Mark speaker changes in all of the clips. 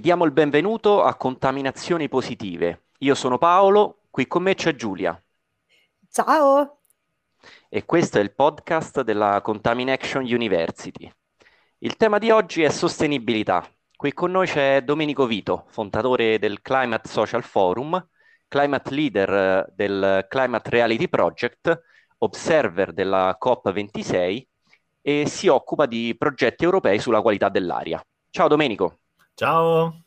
Speaker 1: Vi diamo il benvenuto a Contaminazioni Positive. Io sono Paolo, qui con me c'è Giulia.
Speaker 2: Ciao!
Speaker 1: E questo è il podcast della Contamination University. Il tema di oggi è sostenibilità. Qui con noi c'è Domenico Vito, fondatore del Climate Social Forum, climate leader eh, del Climate Reality Project, observer della COP26 e si occupa di progetti europei sulla qualità dell'aria. Ciao Domenico.
Speaker 3: Ciao.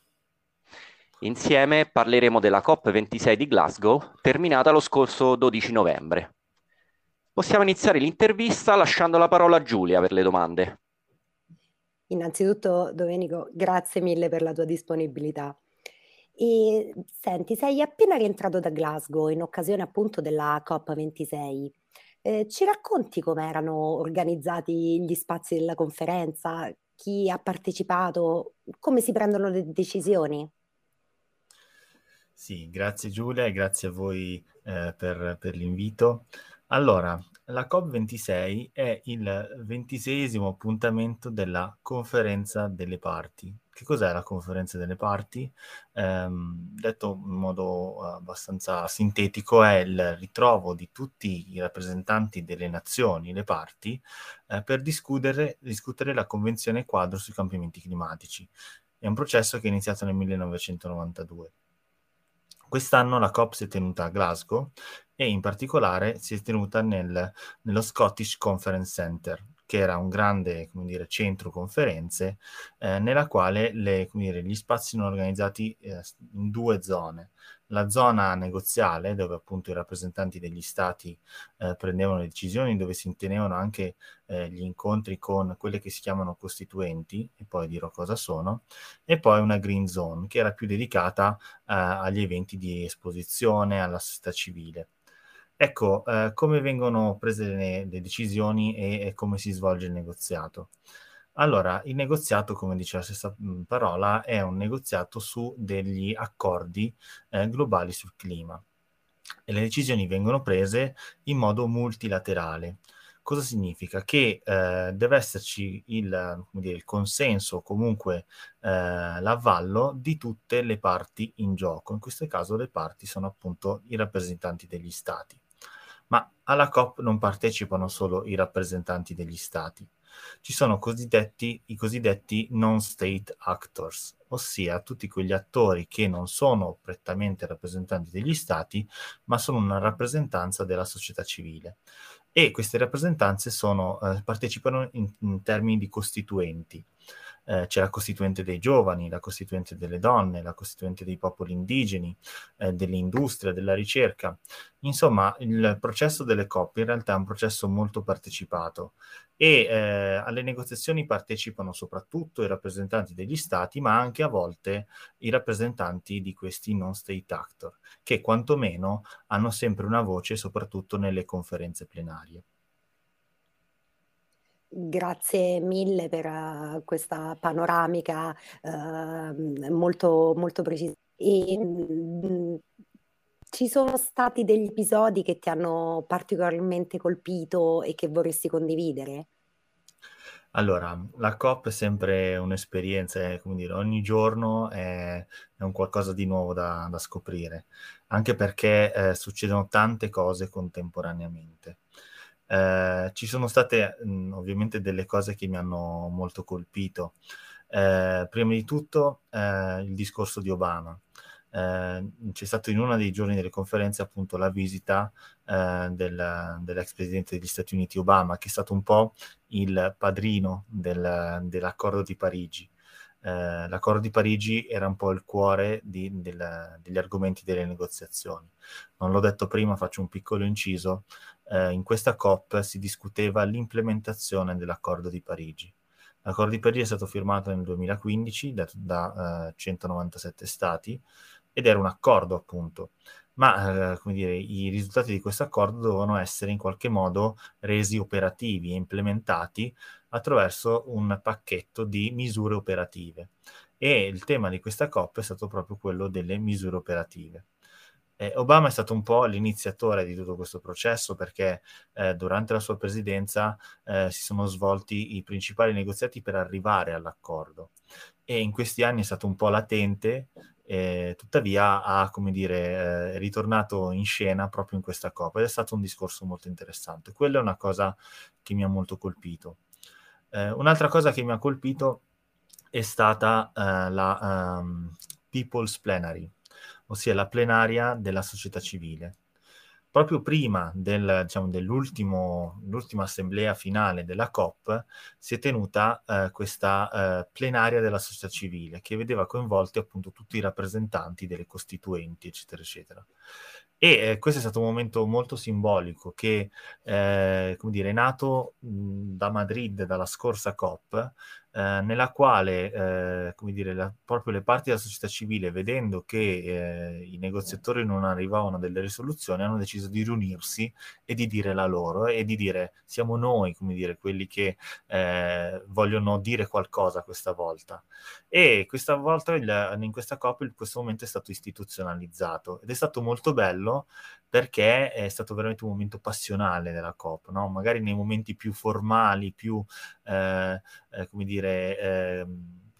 Speaker 1: Insieme parleremo della COP26 di Glasgow, terminata lo scorso 12 novembre. Possiamo iniziare l'intervista lasciando la parola a Giulia per le domande.
Speaker 2: Innanzitutto, Domenico, grazie mille per la tua disponibilità. E senti, sei appena rientrato da Glasgow in occasione appunto della COP26. Eh, ci racconti come erano organizzati gli spazi della conferenza? Chi ha partecipato? Come si prendono le decisioni?
Speaker 3: Sì, grazie Giulia e grazie a voi eh, per, per l'invito. Allora, la COP26 è il ventiseiesimo appuntamento della conferenza delle parti. Che cos'è la conferenza delle parti? Ehm, detto in modo abbastanza sintetico, è il ritrovo di tutti i rappresentanti delle nazioni, le parti, eh, per discutere, discutere la Convenzione quadro sui cambiamenti climatici. È un processo che è iniziato nel 1992. Quest'anno la COP si è tenuta a Glasgow e in particolare si è tenuta nel, nello Scottish Conference Center, che era un grande dire, centro conferenze eh, nella quale le, dire, gli spazi sono organizzati eh, in due zone la zona negoziale, dove appunto i rappresentanti degli stati eh, prendevano le decisioni, dove si tenevano anche eh, gli incontri con quelle che si chiamano costituenti, e poi dirò cosa sono, e poi una green zone, che era più dedicata eh, agli eventi di esposizione, alla società civile. Ecco, eh, come vengono prese le, le decisioni e, e come si svolge il negoziato. Allora, il negoziato, come dice la stessa mhmm, parola, è un negoziato su degli accordi eh, globali sul clima e le decisioni vengono prese in modo multilaterale. Cosa significa? Che eh, deve esserci il, dire, il, consenso comunque eh, l'avvallo di tutte le parti in gioco. In questo caso le parti sono appunto i rappresentanti degli stati. Ma alla COP non partecipano solo i rappresentanti degli stati ci sono cosiddetti, i cosiddetti non-state actors, ossia tutti quegli attori che non sono prettamente rappresentanti degli stati, ma sono una rappresentanza della società civile. E queste rappresentanze sono, eh, partecipano in, in termini di costituenti eh, c'è la costituente dei giovani, la costituente delle donne, la costituente dei popoli indigeni, eh, dell'industria, della ricerca. Insomma, il processo delle coppie in realtà è un processo molto partecipato e eh, alle negoziazioni partecipano soprattutto i rappresentanti degli stati, ma anche a volte i rappresentanti di questi non state actor, che quantomeno hanno sempre una voce soprattutto nelle conferenze plenarie.
Speaker 2: Grazie mille per uh, questa panoramica uh, molto, molto precisa. E, mh, mm, ci sono stati degli episodi che ti hanno particolarmente colpito e che vorresti condividere?
Speaker 3: Allora, la COP è sempre un'esperienza, è, come dire, ogni giorno è, è un qualcosa di nuovo da, da scoprire, anche perché eh, succedono tante cose contemporaneamente. Eh, ci sono state mh, mm, ovviamente delle cose che mi hanno molto colpito. Eh, prima di tutto eh, il discorso di Obama. Eh, c'è stato in uno dei giorni delle conferenze appunto la visita eh, del, dell'ex presidente degli Stati Uniti Obama, che è stato un po' il padrino del, dell'accordo di Parigi. Eh, l'accordo di Parigi era un po' il cuore di, del, degli argomenti delle negoziazioni. Non l'ho detto prima, faccio un piccolo inciso. Eh, in questa COP si discuteva l'implementazione dell'accordo di Parigi. L'accordo di Parigi è stato firmato nel 2015 da, da eh, 197 stati ed era un accordo appunto, ma eh, dire, i risultati di questo accordo dovevano essere in qualche modo resi operativi e implementati attraverso un pacchetto di misure operative. E il tema di questa COP è stato proprio quello delle misure operative. Eh, Obama è stato un po' l'iniziatore di tutto questo processo perché eh, durante la sua presidenza eh, si sono svolti i principali negoziati per arrivare all'accordo e in questi anni è stato un po' latente, tuttavia ha, come dire, eh, ritornato in scena proprio in questa Coppa ed è stato un discorso molto interessante. Quella è una cosa che mi ha molto colpito. Eh, un'altra cosa che mi ha colpito è stata eh, la um, People's Plenary, ossia la plenaria della società civile. Proprio prima del, diciamo, dell'ultima assemblea finale della COP si è tenuta eh, questa eh, plenaria della società civile che vedeva coinvolti appunto tutti i rappresentanti delle costituenti, eccetera, eccetera. E eh, questo è stato un momento molto simbolico che, eh, come dire, è nato mh, da Madrid, dalla scorsa COP, eh, nella quale, eh, come dire, la, proprio le parti della società civile, vedendo che eh, i negoziatori non arrivavano a delle risoluzioni, hanno deciso di riunirsi e di dire la loro e di dire siamo noi, come dire, quelli che eh, vogliono dire qualcosa questa volta. E questa volta il, in questa COP questo momento è stato istituzionalizzato ed è stato molto bello perché è stato veramente un momento passionale della COP, no? magari nei momenti più formali, più, eh, come dire, eh,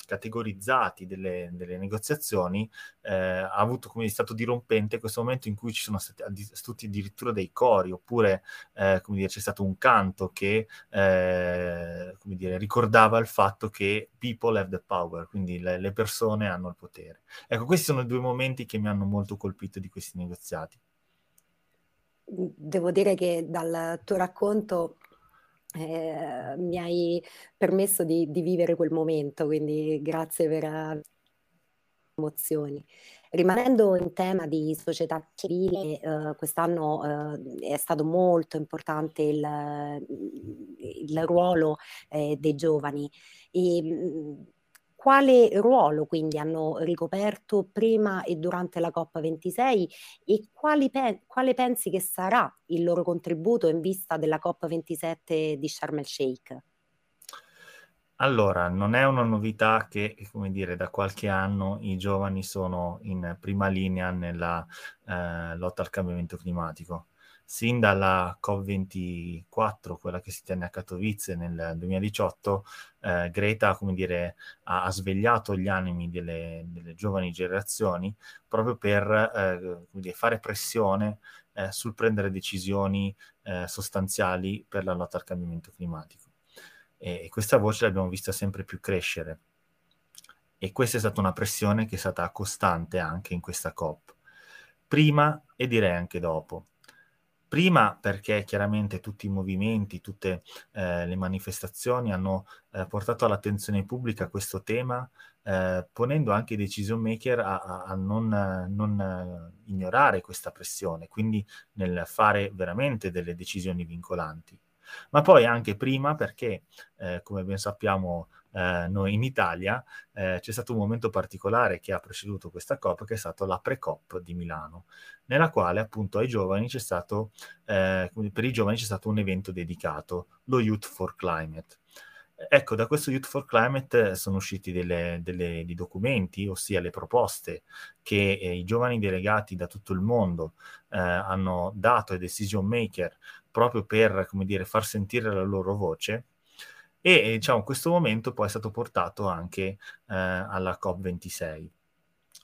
Speaker 3: categorizzati delle, delle negoziazioni, eh, ha avuto come stato dirompente questo momento in cui ci sono stati, stati addirittura dei cori, oppure eh, dire, c'è stato un canto che eh, come dire, ricordava il fatto che people have the power, quindi le, le persone hanno il potere. Ecco, questi sono i due momenti che mi hanno molto colpito di questi negoziati
Speaker 2: devo dire che dal tuo racconto eh, mi hai permesso di, di, vivere quel momento, quindi grazie per le emozioni. Rimanendo in tema di società civile, eh, quest'anno eh, è stato molto importante il, il ruolo eh, dei giovani. E, quale ruolo quindi hanno ricoperto prima e durante la COP26 e pe- quale pensi che sarà il loro contributo in vista della COP27 di Sharm el Sheikh?
Speaker 3: Allora, non è una novità che, come dire, da qualche anno i giovani sono in prima linea nella eh, lotta al cambiamento climatico sin dalla COP24, quella che si tenne a Katowice nel 2018, eh, Greta dire, ha, ha, svegliato gli animi delle, delle giovani generazioni proprio per eh, fare pressione eh, sul prendere decisioni eh, sostanziali per la lotta al cambiamento climatico. E, e questa voce l'abbiamo vista sempre più crescere. E questa è stata una pressione che è stata costante anche in questa COP, prima e direi anche dopo Prima perché chiaramente tutti i movimenti, tutte eh, le manifestazioni hanno eh, portato all'attenzione pubblica questo tema, eh, ponendo anche i decision maker a, a, a non, non ignorare questa pressione, quindi nel fare veramente delle decisioni vincolanti. Ma poi anche prima perché, eh, come ben sappiamo, eh, noi in Italia, eh, c'è stato un momento particolare che ha preceduto questa COP, che è stato la pre-COP di Milano, nella quale appunto ai giovani c'è stato, eh, per i giovani c'è stato un evento dedicato, lo Youth for Climate. Ecco, da questo Youth for Climate sono usciti delle, delle, dei documenti, ossia le proposte che eh, i giovani delegati da tutto il mondo eh, hanno dato ai decision maker proprio per, come dire, far sentire la loro voce e diciamo, questo momento poi è stato portato anche eh, alla COP26.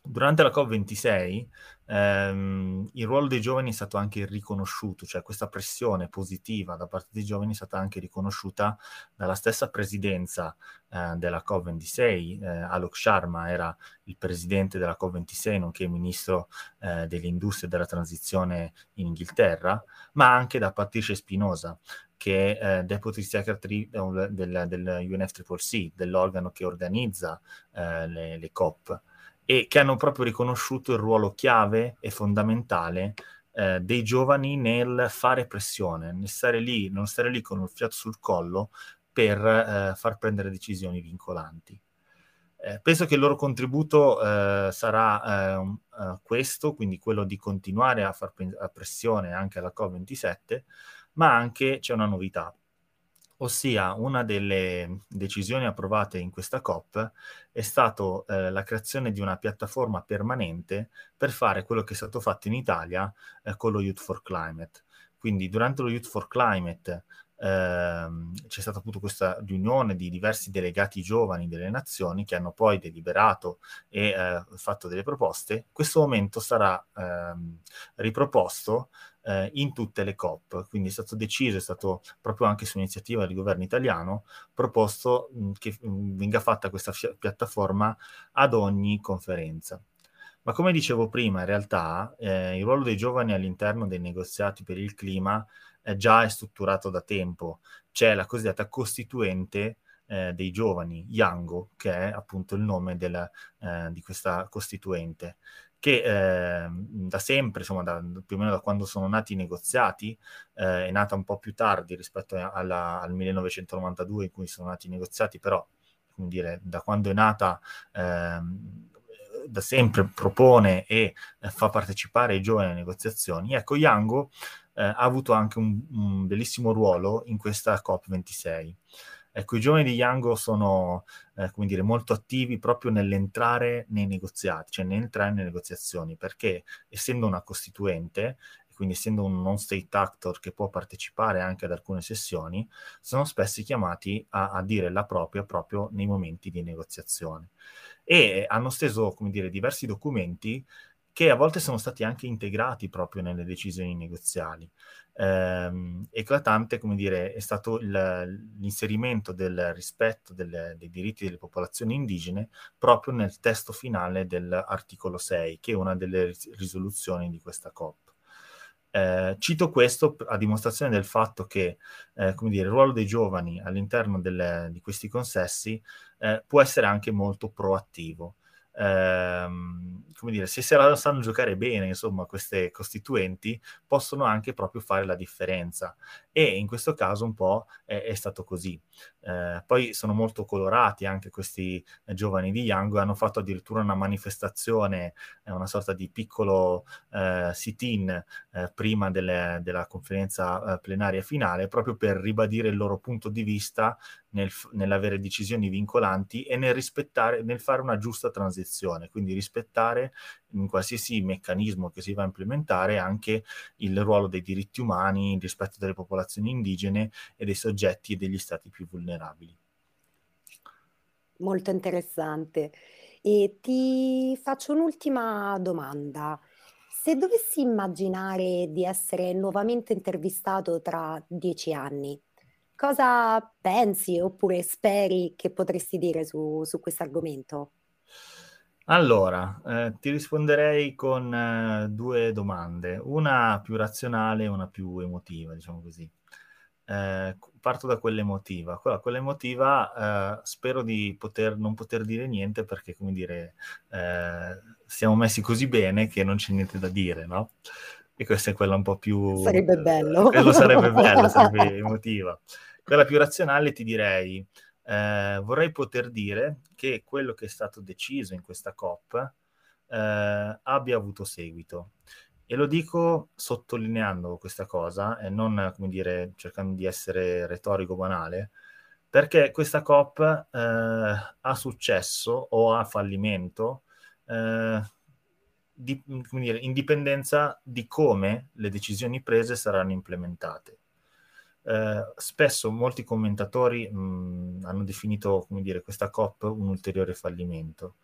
Speaker 3: Durante la COP26 ehm, il ruolo dei giovani è stato anche riconosciuto, cioè questa pressione positiva da parte dei giovani è stata anche riconosciuta dalla stessa presidenza eh, della COP26. Eh, Alok Sharma era il presidente della COP26, nonché ministro eh, delle industrie e della transizione in Inghilterra, ma anche da Patricia Spinosa, che è eh, Deputy Secretary del, del, del UNFCCC, dell'organo che organizza eh, le, le, COP, e che hanno proprio riconosciuto il ruolo chiave e fondamentale eh, dei giovani nel fare pressione, nel stare lì, non stare lì con il fiato sul collo per eh, far prendere decisioni vincolanti. Eh, penso che il loro contributo eh, sarà uh, questo, quindi quello di continuare a far pre- a pressione anche alla COP27, ma anche c'è una novità, ossia una delle decisioni approvate in questa COP è stata eh, la creazione di una piattaforma permanente per fare quello che è stato fatto in Italia eh, con lo Youth for Climate. Quindi durante lo Youth for Climate ehm, c'è stata appunto questa riunione di diversi delegati giovani delle nazioni che hanno poi deliberato e eh, fatto delle proposte. Questo momento sarà ehm, riproposto eh, in tutte le COP, quindi è stato deciso, è stato proprio anche su iniziativa del governo italiano, proposto mh, che mh, venga fatta questa fi- piattaforma ad ogni conferenza. Ma come dicevo prima, in realtà eh, il ruolo dei giovani all'interno dei negoziati per il clima eh, già è strutturato da tempo. C'è la cosiddetta costituente eh, dei giovani, Yango, che è appunto il nome della, eh, di questa costituente, che eh, da sempre, insomma, da, più o meno da quando sono nati i negoziati, eh, è nata un po' più tardi rispetto alla, al 1992 in cui sono nati i negoziati, però, come dire, da quando è nata... Ehm, da sempre propone e eh, fa partecipare i giovani alle negoziazioni. Ecco, Yango eh, ha avuto anche un, un, bellissimo ruolo in questa COP26. Ecco, i giovani di Yango sono, eh, come dire, molto attivi proprio nell'entrare nei negoziati, cioè nell'entrare nelle negoziazioni, perché essendo una costituente, quindi essendo un non-state actor che può partecipare anche ad alcune sessioni, sono spesso chiamati a, a dire la propria proprio nei momenti di negoziazione. E hanno steso, come dire, diversi documenti che a volte sono stati anche integrati proprio nelle decisioni negoziali. Eh, eclatante, come dire, è stato il, l'inserimento del rispetto del, dei diritti delle popolazioni indigene proprio nel testo finale dell'articolo 6, che è una delle risoluzioni di questa COP. Eh, cito questo a dimostrazione del fatto che eh, dire, il ruolo dei giovani all'interno delle, di questi consessi eh, può essere anche molto proattivo ehm, come dire, se la sanno giocare bene, insomma, queste costituenti possono anche proprio fare la differenza. E in questo caso un po' è, è stato così. Eh, poi sono molto colorati anche questi eh, giovani di Young, hanno fatto addirittura una manifestazione, eh, una sorta di piccolo eh, sit-in eh, prima delle, della conferenza eh, plenaria finale, proprio per ribadire il loro punto di vista nel, nell'avere decisioni vincolanti e nel rispettare, nel fare una giusta transizione, quindi rispettare in qualsiasi meccanismo che si va a implementare anche il ruolo dei diritti umani, rispetto delle popolazioni indigene e dei soggetti e degli stati più vulnerabili.
Speaker 2: Molto interessante. E ti faccio un'ultima domanda. Se dovessi immaginare di essere nuovamente intervistato tra dieci anni, Cosa pensi oppure speri che potresti dire su, su questo argomento?
Speaker 3: Allora, eh, ti risponderei con eh, due domande, una più razionale e una più emotiva, diciamo così. Eh, parto da quella emotiva. Quella, quella emotiva eh, spero di poter, non poter dire niente perché, come dire, eh, siamo messi così bene che non c'è niente da dire, no? E questa è quella un po' più...
Speaker 2: Sarebbe bello.
Speaker 3: quello sarebbe bello, sarebbe emotiva. Quella più razionale ti direi, eh, vorrei poter dire che quello che è stato deciso in questa COP eh, abbia avuto seguito. E lo dico sottolineando questa cosa e non, come dire, cercando di essere retorico banale, perché questa COP eh, ha successo o ha fallimento eh, di, dire, in dipendenza di come le decisioni prese saranno implementate. Eh, spesso molti commentatori mh, hanno definito dire, questa COP un ulteriore fallimento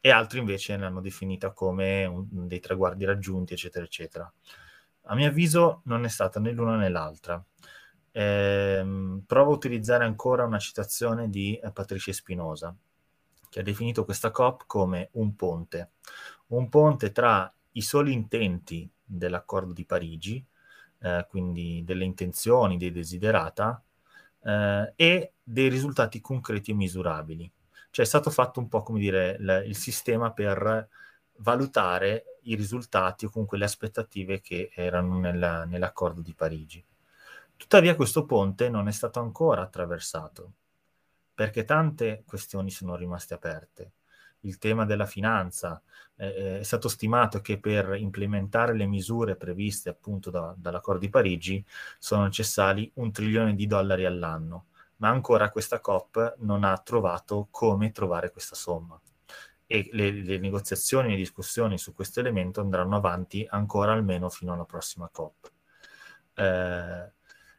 Speaker 3: e altri invece l'hanno definita come un, dei traguardi raggiunti, eccetera, eccetera. A mio avviso non è stata né l'una né l'altra. Eh, provo a utilizzare ancora una citazione di eh, Patricia Spinosa, che ha definito questa COP come un ponte, un ponte tra i soli intenti dell'accordo di Parigi, eh, quindi delle intenzioni, dei desiderata, eh, e dei risultati concreti e misurabili. Cioè è stato fatto un po' come dire l- il sistema per valutare i risultati o comunque le aspettative che erano nel, nell'accordo di Parigi. Tuttavia questo ponte non è stato ancora attraversato perché tante questioni sono rimaste aperte il tema della finanza. Eh, è stato stimato che per implementare le misure previste appunto da, dall'accordo di Parigi sono necessari un trilione di dollari all'anno. ma ancora questa COP non ha trovato come trovare questa somma e le, le negoziazioni e le discussioni su questo elemento andranno avanti ancora almeno fino alla prossima COP. Eh,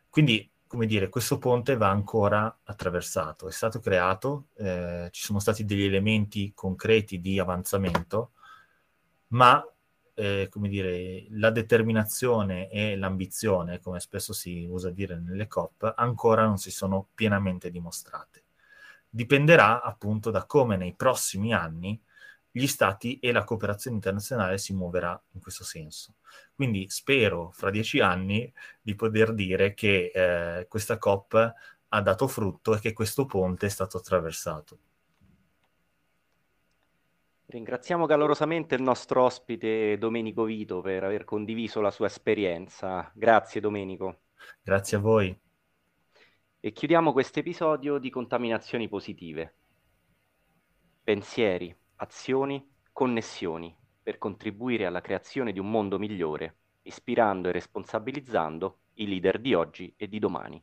Speaker 3: quindi, come dire, questo ponte va ancora attraversato, è stato creato, eh, ci sono stati degli elementi concreti di avanzamento, ma eh, come dire, la determinazione e l'ambizione, come spesso si usa dire nelle COP, ancora non si sono pienamente dimostrate. Dipenderà appunto da come nei prossimi anni gli stati e la cooperazione internazionale si muoverà in questo senso. Quindi spero fra dieci anni di poter dire che eh, questa COP ha dato frutto e che questo ponte è stato attraversato.
Speaker 1: Ringraziamo calorosamente il nostro ospite Domenico Vito per aver condiviso la sua esperienza. Grazie Domenico.
Speaker 3: Grazie a voi.
Speaker 1: E chiudiamo questo episodio di contaminazioni positive. Pensieri, azioni, connessioni per contribuire alla creazione di un mondo migliore, ispirando e responsabilizzando i leader di oggi e di domani.